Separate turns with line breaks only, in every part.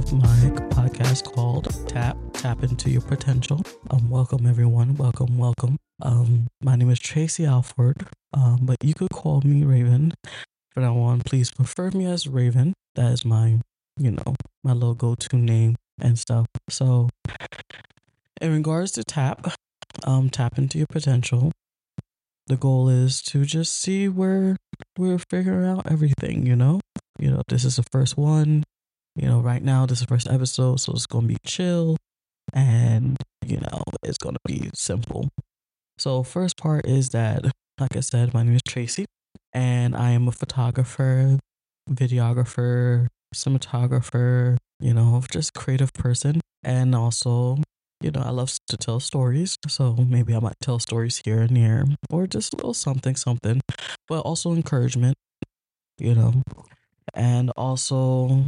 of my podcast called Tap Tap Into Your Potential. Um, welcome everyone. Welcome, welcome. Um, my name is Tracy Alford, um, but you could call me Raven. From now on, please prefer me as Raven. That is my, you know, my little go-to name and stuff. So, in regards to Tap, um, Tap Into Your Potential, the goal is to just see where we're figuring out everything, you know? You know, this is the first one. You know, right now this is the first episode, so it's gonna be chill and you know, it's gonna be simple. So first part is that, like I said, my name is Tracy and I am a photographer, videographer, cinematographer, you know, just creative person. And also you know, I love to tell stories. So maybe I might tell stories here and there or just a little something, something, but also encouragement, you know, and also,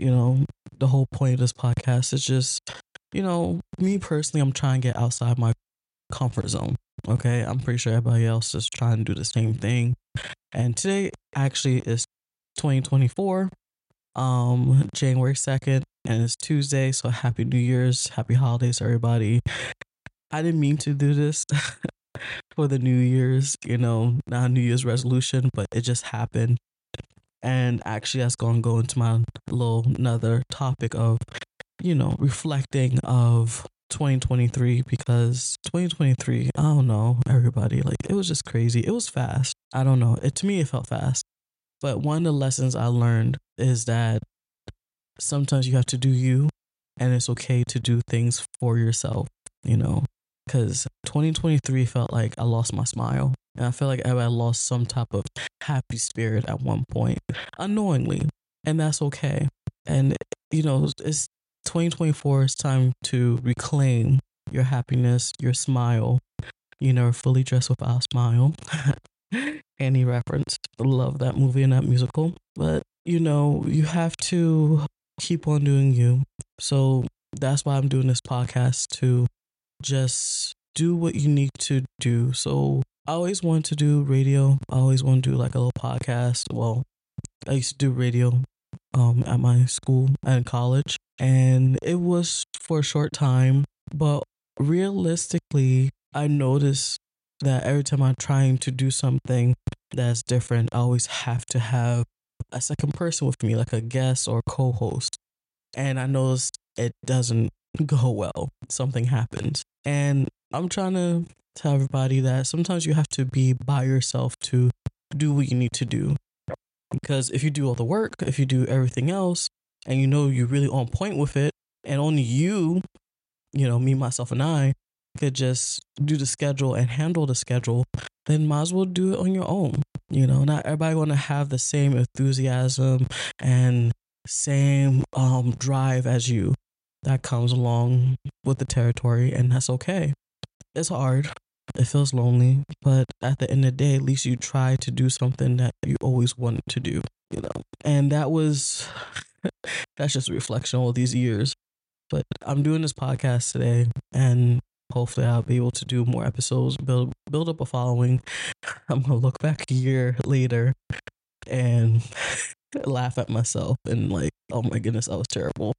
you know, the whole point of this podcast is just, you know, me personally, I'm trying to get outside my comfort zone. Okay. I'm pretty sure everybody else is trying to do the same thing. And today actually is 2024 um January 2nd and it's Tuesday, so happy New Year's, happy holidays everybody. I didn't mean to do this for the New Year's, you know, not New Year's resolution, but it just happened. And actually that's gonna go into my little another topic of, you know, reflecting of 2023 because 2023, I don't know, everybody, like it was just crazy. It was fast. I don't know. It to me it felt fast. But one of the lessons I learned is that sometimes you have to do you and it's okay to do things for yourself, you know, because 2023 felt like I lost my smile. And I feel like I lost some type of happy spirit at one point, unknowingly. And that's okay. And, you know, it's 2024 it's time to reclaim your happiness, your smile. You know, fully dressed without a smile. Any reference. Love that movie and that musical. But, you know, you have to keep on doing you. So that's why I'm doing this podcast to just do what you need to do. So I always wanted to do radio. I always want to do like a little podcast. Well, I used to do radio um, at my school and college, and it was for a short time. But realistically, I noticed that every time I'm trying to do something that's different, I always have to have a second person with me, like a guest or co host. And I noticed it doesn't go well. Something happens. And I'm trying to tell everybody that sometimes you have to be by yourself to do what you need to do. Because if you do all the work, if you do everything else, and you know you're really on point with it, and only you, you know, me, myself, and I could just do the schedule and handle the schedule, then might as well do it on your own. You know, not everybody want to have the same enthusiasm and same um, drive as you that comes along with the territory, and that's okay. It's hard. It feels lonely, but at the end of the day, at least you try to do something that you always wanted to do, you know. And that was that's just a reflection of all these years. But I'm doing this podcast today, and hopefully I'll be able to do more episodes, build build up a following. I'm gonna look back a year later and laugh at myself and like, oh my goodness, that was terrible.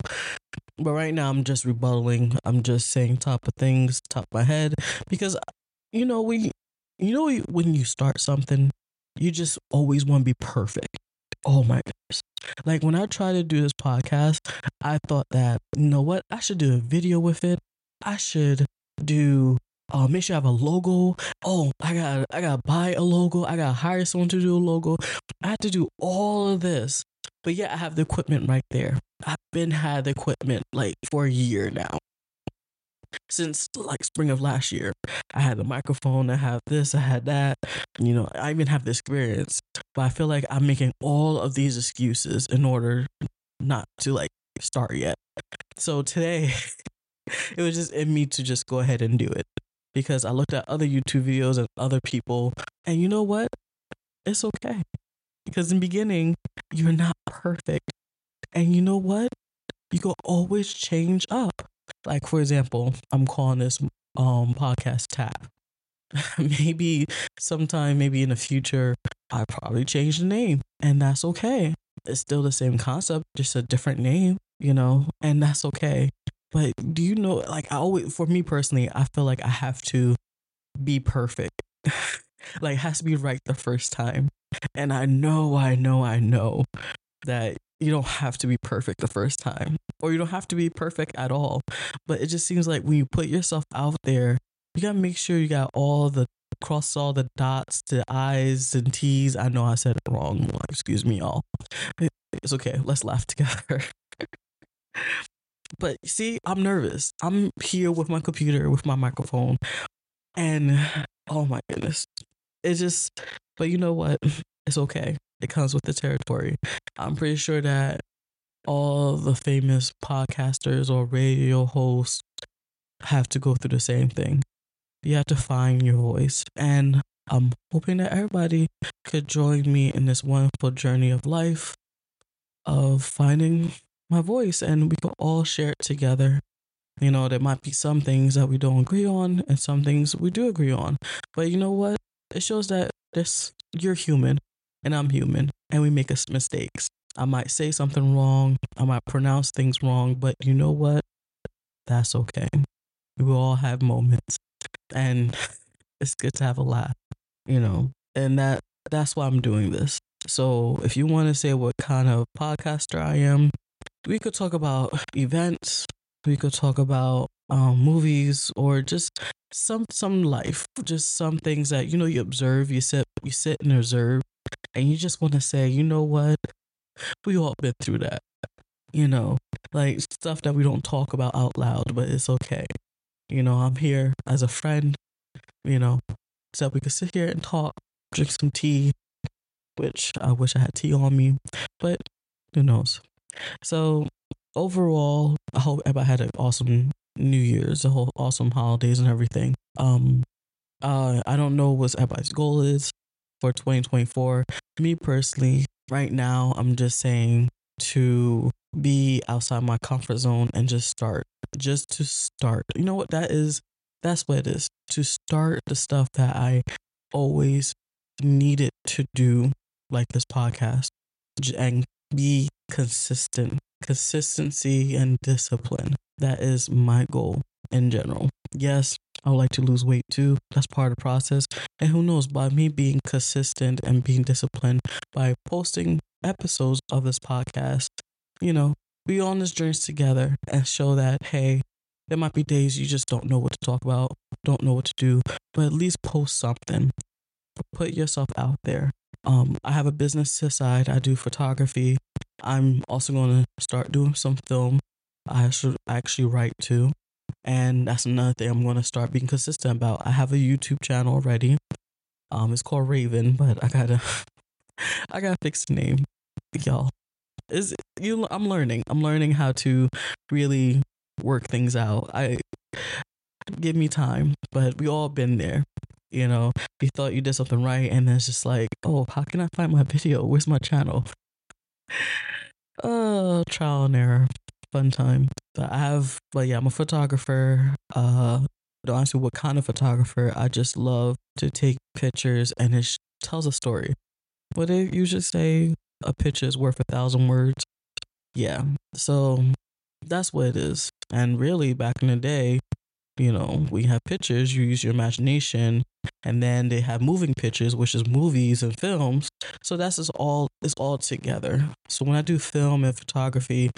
But right now I'm just rebuttaling. I'm just saying top of things, top of my head, because you know we, you know when you start something, you just always want to be perfect. Oh my goodness. Like when I tried to do this podcast, I thought that, you know what, I should do a video with it. I should do uh, make sure I have a logo. Oh, I got I gotta buy a logo. I gotta hire someone to do a logo. I have to do all of this. But yeah, I have the equipment right there. I've been had the equipment like for a year now. Since like spring of last year. I had the microphone, I have this, I had that. You know, I even have the experience. But I feel like I'm making all of these excuses in order not to like start yet. So today it was just in me to just go ahead and do it because I looked at other YouTube videos and other people, and you know what? It's okay. Because in beginning, you're not perfect. And you know what? You can always change up. Like for example, I'm calling this um podcast tap. maybe sometime, maybe in the future, I probably change the name. And that's okay. It's still the same concept, just a different name. you know, and that's okay. But do you know, like, I always, for me personally, I feel like I have to be perfect. like, it has to be right the first time. And I know, I know, I know that you don't have to be perfect the first time, or you don't have to be perfect at all. But it just seems like when you put yourself out there, you gotta make sure you got all the cross all the dots, the I's and T's. I know I said it wrong. Excuse me, y'all. It's okay. Let's laugh together. but see, I'm nervous. I'm here with my computer, with my microphone, and oh my goodness. It's just, but you know what? It's okay. It comes with the territory. I'm pretty sure that all the famous podcasters or radio hosts have to go through the same thing. You have to find your voice. And I'm hoping that everybody could join me in this wonderful journey of life of finding my voice and we could all share it together. You know, there might be some things that we don't agree on and some things we do agree on. But you know what? It shows that this you're human and I'm human and we make mistakes. I might say something wrong, I might pronounce things wrong, but you know what? That's okay. We all have moments and it's good to have a laugh, you know. And that that's why I'm doing this. So if you want to say what kind of podcaster I am, we could talk about events, we could talk about um, movies, or just some some life, just some things that you know you observe, you sit you sit and observe, and you just want to say, you know what, we all been through that, you know, like stuff that we don't talk about out loud, but it's okay. You know, I'm here as a friend, you know, so we could sit here and talk, drink some tea, which I wish I had tea on me, but who knows. So overall, I hope everybody had an awesome New Year's, a whole awesome holidays and everything. Um, uh, I don't know what everybody's goal is for 2024. Me personally, right now, I'm just saying to be outside my comfort zone and just start, just to start. You know what that is? That's what it is. To start the stuff that I always needed to do, like this podcast, and be consistent. Consistency and discipline. That is my goal in general. Yes, I would like to lose weight too. That's part of the process. And who knows, by me being consistent and being disciplined, by posting episodes of this podcast, you know, we on this journey together and show that, hey, there might be days you just don't know what to talk about, don't know what to do, but at least post something. Put yourself out there. Um, I have a business to side. I do photography. I'm also going to start doing some film. I should actually write too. And that's another thing I'm to start being consistent about. I have a YouTube channel already. Um, it's called Raven, but I gotta, I gotta fix the name, y'all. Is you? I'm learning. I'm learning how to really work things out. I give me time, but we all been there. You know, you thought you did something right, and then it's just like, oh, how can I find my video? Where's my channel? Oh, trial and error, fun time. But I have, but yeah, I'm a photographer. Uh, don't ask me what kind of photographer. I just love to take pictures, and it tells a story. What they usually say, a picture is worth a thousand words. Yeah, so that's what it is. And really, back in the day, you know, we have pictures, you use your imagination, and then they have moving pictures, which is movies and films. So that's just all it's all together. So when I do film and photography,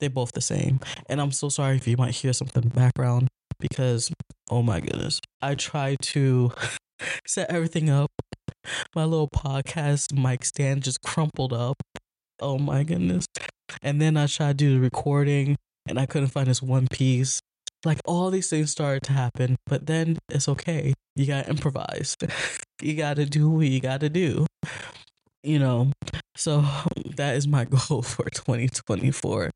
they're both the same. And I'm so sorry if you might hear something in the background because oh my goodness. I try to set everything up. My little podcast mic stand just crumpled up. Oh my goodness. And then I tried to do the recording and I couldn't find this one piece. Like all these things started to happen, but then it's okay. You gotta improvise. you gotta do what you gotta do. You know, so that is my goal for 2024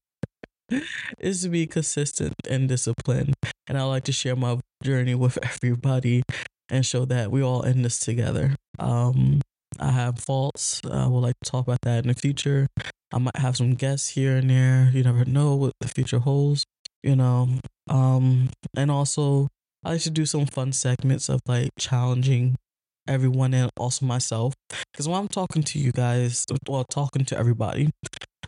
is to be consistent and disciplined. And I like to share my journey with everybody and show that we all in this together. Um, I have faults. I would like to talk about that in the future. I might have some guests here and there. You never know what the future holds, you know. Um, and also, I like to do some fun segments of like challenging everyone and also myself. Because when I'm talking to you guys, or talking to everybody,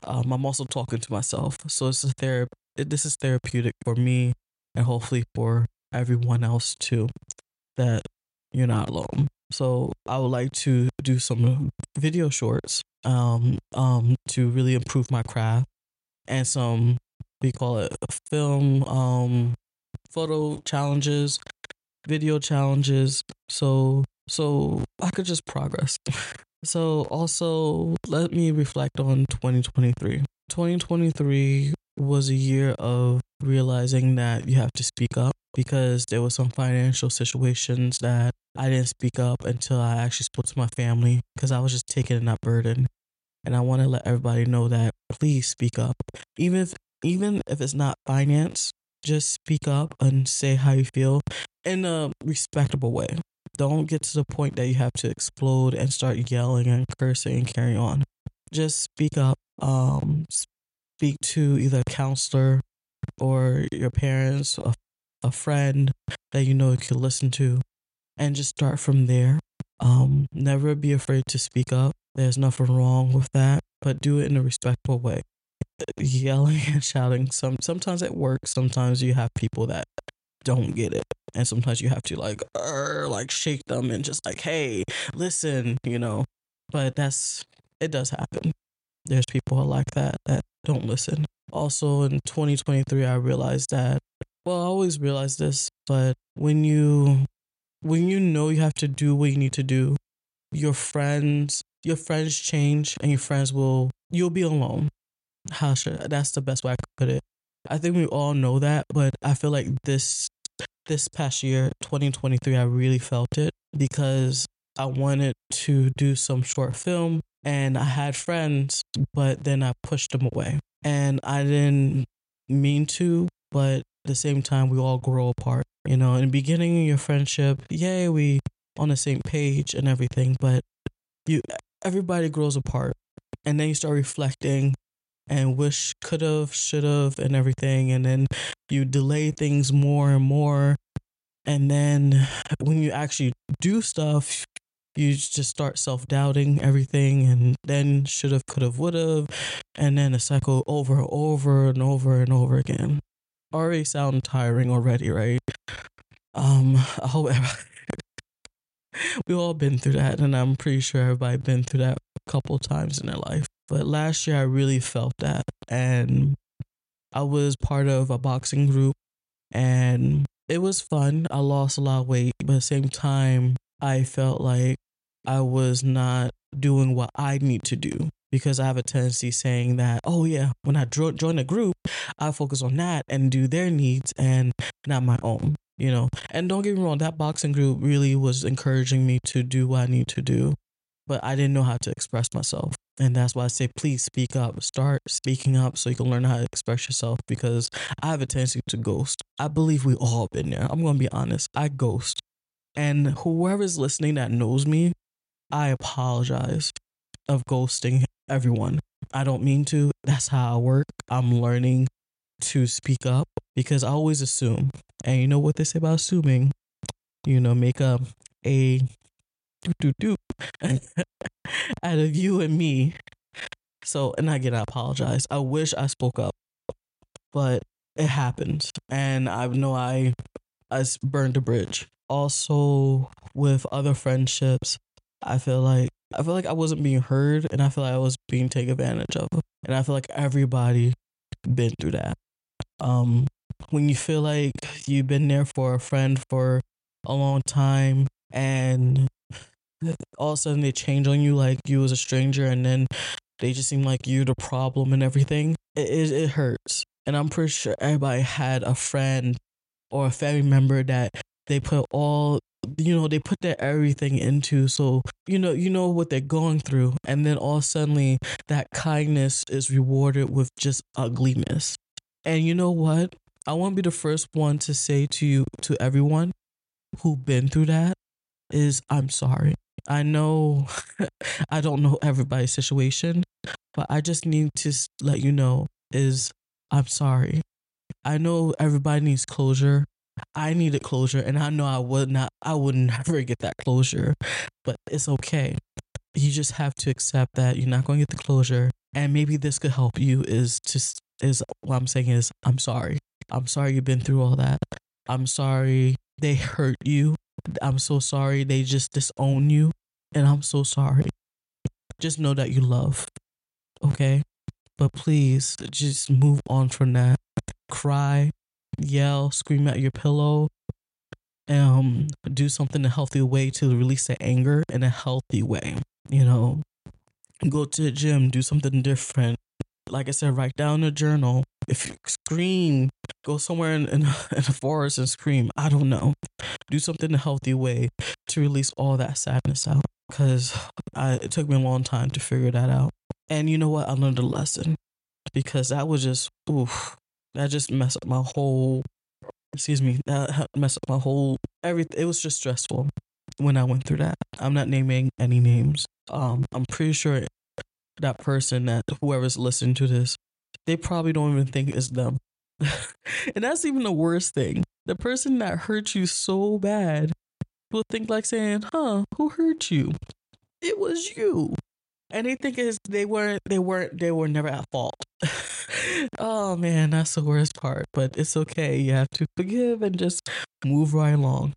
Um, I'm also talking to myself. So it's a therapy. This is therapeutic for me and hopefully for everyone else too, that you're not alone. So I would like to do some video shorts um, um, to really improve my craft and some, we call it film um, photo challenges, video challenges. So so I could just progress. so also let me reflect on 2023. 2023 was a year of realizing that you have to speak up because there was some financial situations that I didn't speak up until I actually spoke to my family because I was just taking that burden. And I want to let everybody know that please speak up. Even if even if it's not finance, just speak up and say how you feel in a respectable way. Don't get to the point that you have to explode and start yelling and cursing and carry on. Just speak up. Um, speak to either a counselor or your parents, a, a friend that you know you can listen to, and just start from there. Um, never be afraid to speak up. There's nothing wrong with that, but do it in a respectful way. Yelling and shouting, some sometimes it works. Sometimes you have people that don't get it, and sometimes you have to like, like shake them and just like, hey, listen, you know. But that's it does happen. There's people like that that don't listen. Also, in 2023, I realized that. Well, I always realized this, but when you when you know you have to do what you need to do, your friends your friends change and your friends will you'll be alone. How should that's the best way I could put it. I think we all know that, but I feel like this this past year, 2023, I really felt it because I wanted to do some short film and I had friends, but then I pushed them away. And I didn't mean to, but at the same time, we all grow apart. You know, in the beginning of your friendship, yay, we on the same page and everything, but you everybody grows apart. And then you start reflecting and wish could have, should have, and everything. And then you delay things more and more. And then when you actually do stuff, you just start self doubting everything and then should have, could have, would have. And then a cycle over over and over and over again. Already sound tiring already, right? Um, I hope we've all been through that, and I'm pretty sure everybody's been through that a couple times in their life. But last year, I really felt that, and I was part of a boxing group, and it was fun. I lost a lot of weight, but at the same time, I felt like I was not doing what I need to do because I have a tendency saying that, oh yeah, when I join a group, I focus on that and do their needs and not my own you know. And don't get me wrong, that boxing group really was encouraging me to do what I need to do, but I didn't know how to express myself. And that's why I say, please speak up. Start speaking up so you can learn how to express yourself because I have a tendency to ghost. I believe we all been there. I'm going to be honest. I ghost. And whoever's listening that knows me, I apologize of ghosting everyone. I don't mean to. That's how I work. I'm learning to speak up because I always assume. And you know what they say about assuming? You know, make a a doop doop doop out of you and me. So, and again, I apologize. I wish I spoke up, but it happens, and I know I I burned a bridge. Also, with other friendships, I feel like I feel like I wasn't being heard, and I feel like I was being taken advantage of, and I feel like everybody been through that. Um, when you feel like you've been there for a friend for a long time and all of a sudden they change on you like you was a stranger and then they just seem like you're the problem and everything it, it, it hurts. And i'm pretty sure everybody had a friend or a family member that they put all you know they put their everything into. So you know you know what they're going through. And then all suddenly that kindness is rewarded with just ugliness. And you know what? I want to be the first one to say to you, to everyone who've been through that, is I'm sorry. I know I don't know everybody's situation, but I just need to let you know is I'm sorry. I know everybody needs closure. I needed closure and I know I would not I would never get that closure, but it's okay you just have to accept that you're not going to get the closure. And maybe this could help you is just is what I'm saying is I'm sorry. I'm sorry you've been through all that. I'm sorry they hurt you. I'm so sorry they just disown you. And I'm so sorry. Just know that you love. Okay? But please just move on from that. Cry, yell, scream at your pillow. Um, do something in a healthy way to release the anger in a healthy way. You know, go to the gym, do something different. Like I said, write down a journal. If you scream, go somewhere in, in, in a forest and scream. I don't know. Do something in a healthy way to release all that sadness out. Because it took me a long time to figure that out. And you know what? I learned a lesson because that was just, oof, that just messed up my whole, excuse me, that messed up my whole, everything. It was just stressful when I went through that. I'm not naming any names. Um, I'm pretty sure that person that whoever's listening to this, they probably don't even think it's them. and that's even the worst thing. The person that hurt you so bad will think like saying, huh, who hurt you? It was you. And they think is they weren't they weren't they were never at fault. oh man, that's the worst part. But it's okay. You have to forgive and just move right along.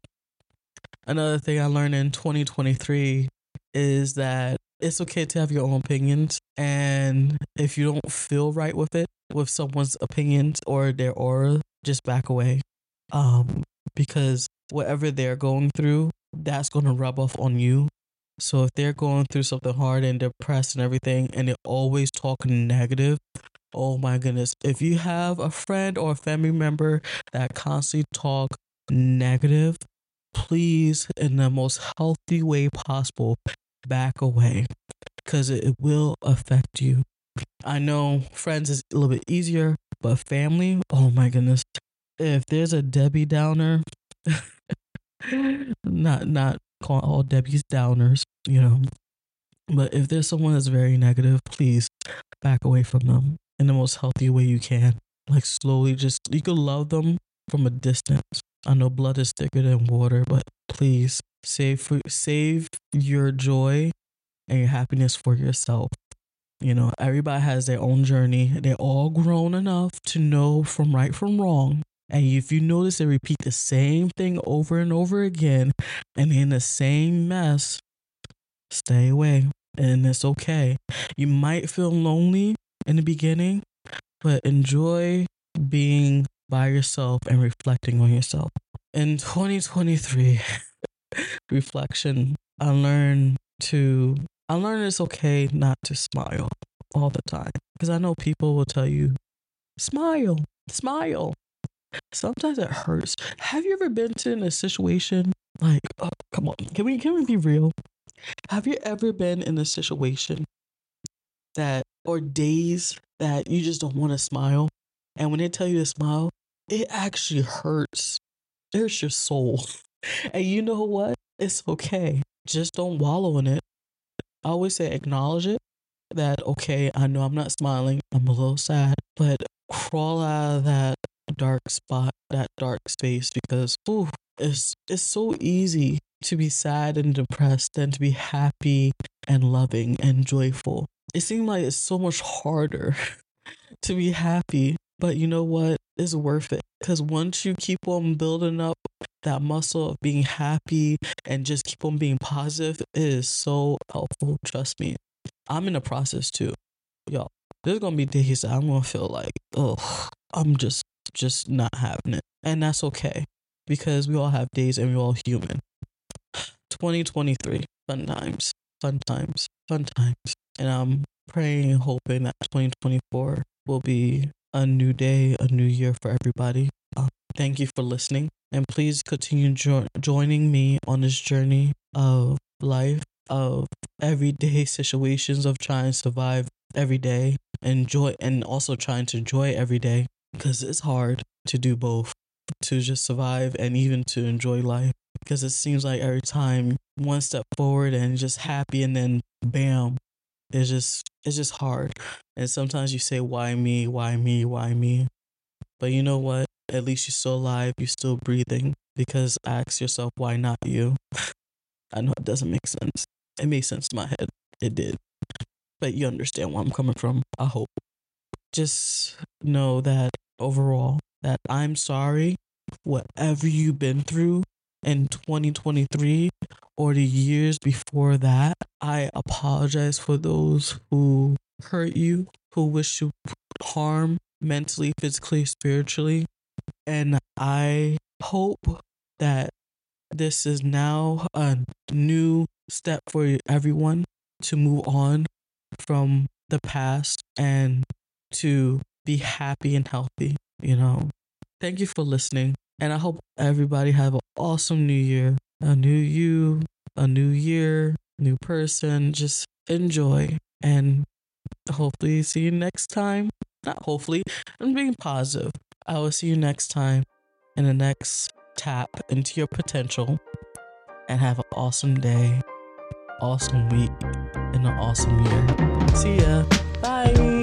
Another thing I learned in 2023 is that it's okay to have your own opinions. And if you don't feel right with it, with someone's opinions or their aura, just back away. Um, because whatever they're going through, that's going to rub off on you. So if they're going through something hard and depressed and everything, and they're always talking negative, oh my goodness. If you have a friend or a family member that constantly talk negative, please, in the most healthy way possible, back away because it will affect you. I know friends is a little bit easier, but family, oh my goodness. If there's a Debbie Downer, not not calling all Debbie's downers, you know. But if there's someone that's very negative, please back away from them in the most healthy way you can. Like slowly just you can love them from a distance. I know blood is thicker than water, but please save for, save your joy and your happiness for yourself. You know, everybody has their own journey. They're all grown enough to know from right from wrong. And if you notice they repeat the same thing over and over again and in the same mess, stay away. And it's okay. You might feel lonely in the beginning, but enjoy being by yourself and reflecting on yourself. In 2023, reflection, I learned to I learned it's okay not to smile all the time because I know people will tell you, smile, smile. Sometimes it hurts. Have you ever been to in a situation like, oh, come on, can we can we be real? Have you ever been in a situation that or days that you just don't want to smile, and when they tell you to smile, it actually hurts. It hurts your soul. And you know what? It's okay. Just don't wallow in it. I always say acknowledge it that, okay, I know I'm not smiling. I'm a little sad, but crawl out of that dark spot, that dark space, because ooh, it's, it's so easy to be sad and depressed than to be happy and loving and joyful. It seems like it's so much harder to be happy, but you know what? It's worth it because once you keep on building up that muscle of being happy and just keep on being positive is so helpful. Trust me. I'm in the process too. Y'all, there's gonna be days that I'm gonna feel like, oh, I'm just just not having it. And that's okay. Because we all have days and we're all human. 2023, fun times, fun times, fun times. And I'm praying and hoping that 2024 will be a new day, a new year for everybody. Um, thank you for listening. And please continue jo- joining me on this journey of life, of everyday situations, of trying to survive every day, enjoy, and also trying to enjoy every day because it's hard to do both to just survive and even to enjoy life because it seems like every time one step forward and just happy and then bam it's just it's just hard and sometimes you say why me why me why me but you know what at least you're still alive, you're still breathing. Because ask yourself, why not you? I know it doesn't make sense. It makes sense in my head. it did. But you understand where I'm coming from, I hope. Just know that overall, that I'm sorry, whatever you've been through in 2023 or the years before that. I apologize for those who hurt you, who wish you harm mentally, physically, spiritually. And I hope that this is now a new step for everyone to move on from the past and to be happy and healthy, you know. Thank you for listening. And I hope everybody have an awesome new year. A new you, a new year, new person. Just enjoy and hopefully see you next time. Not hopefully, I'm being positive. I will see you next time in the next tap into your potential and have an awesome day, awesome week, and an awesome year. See ya. Bye.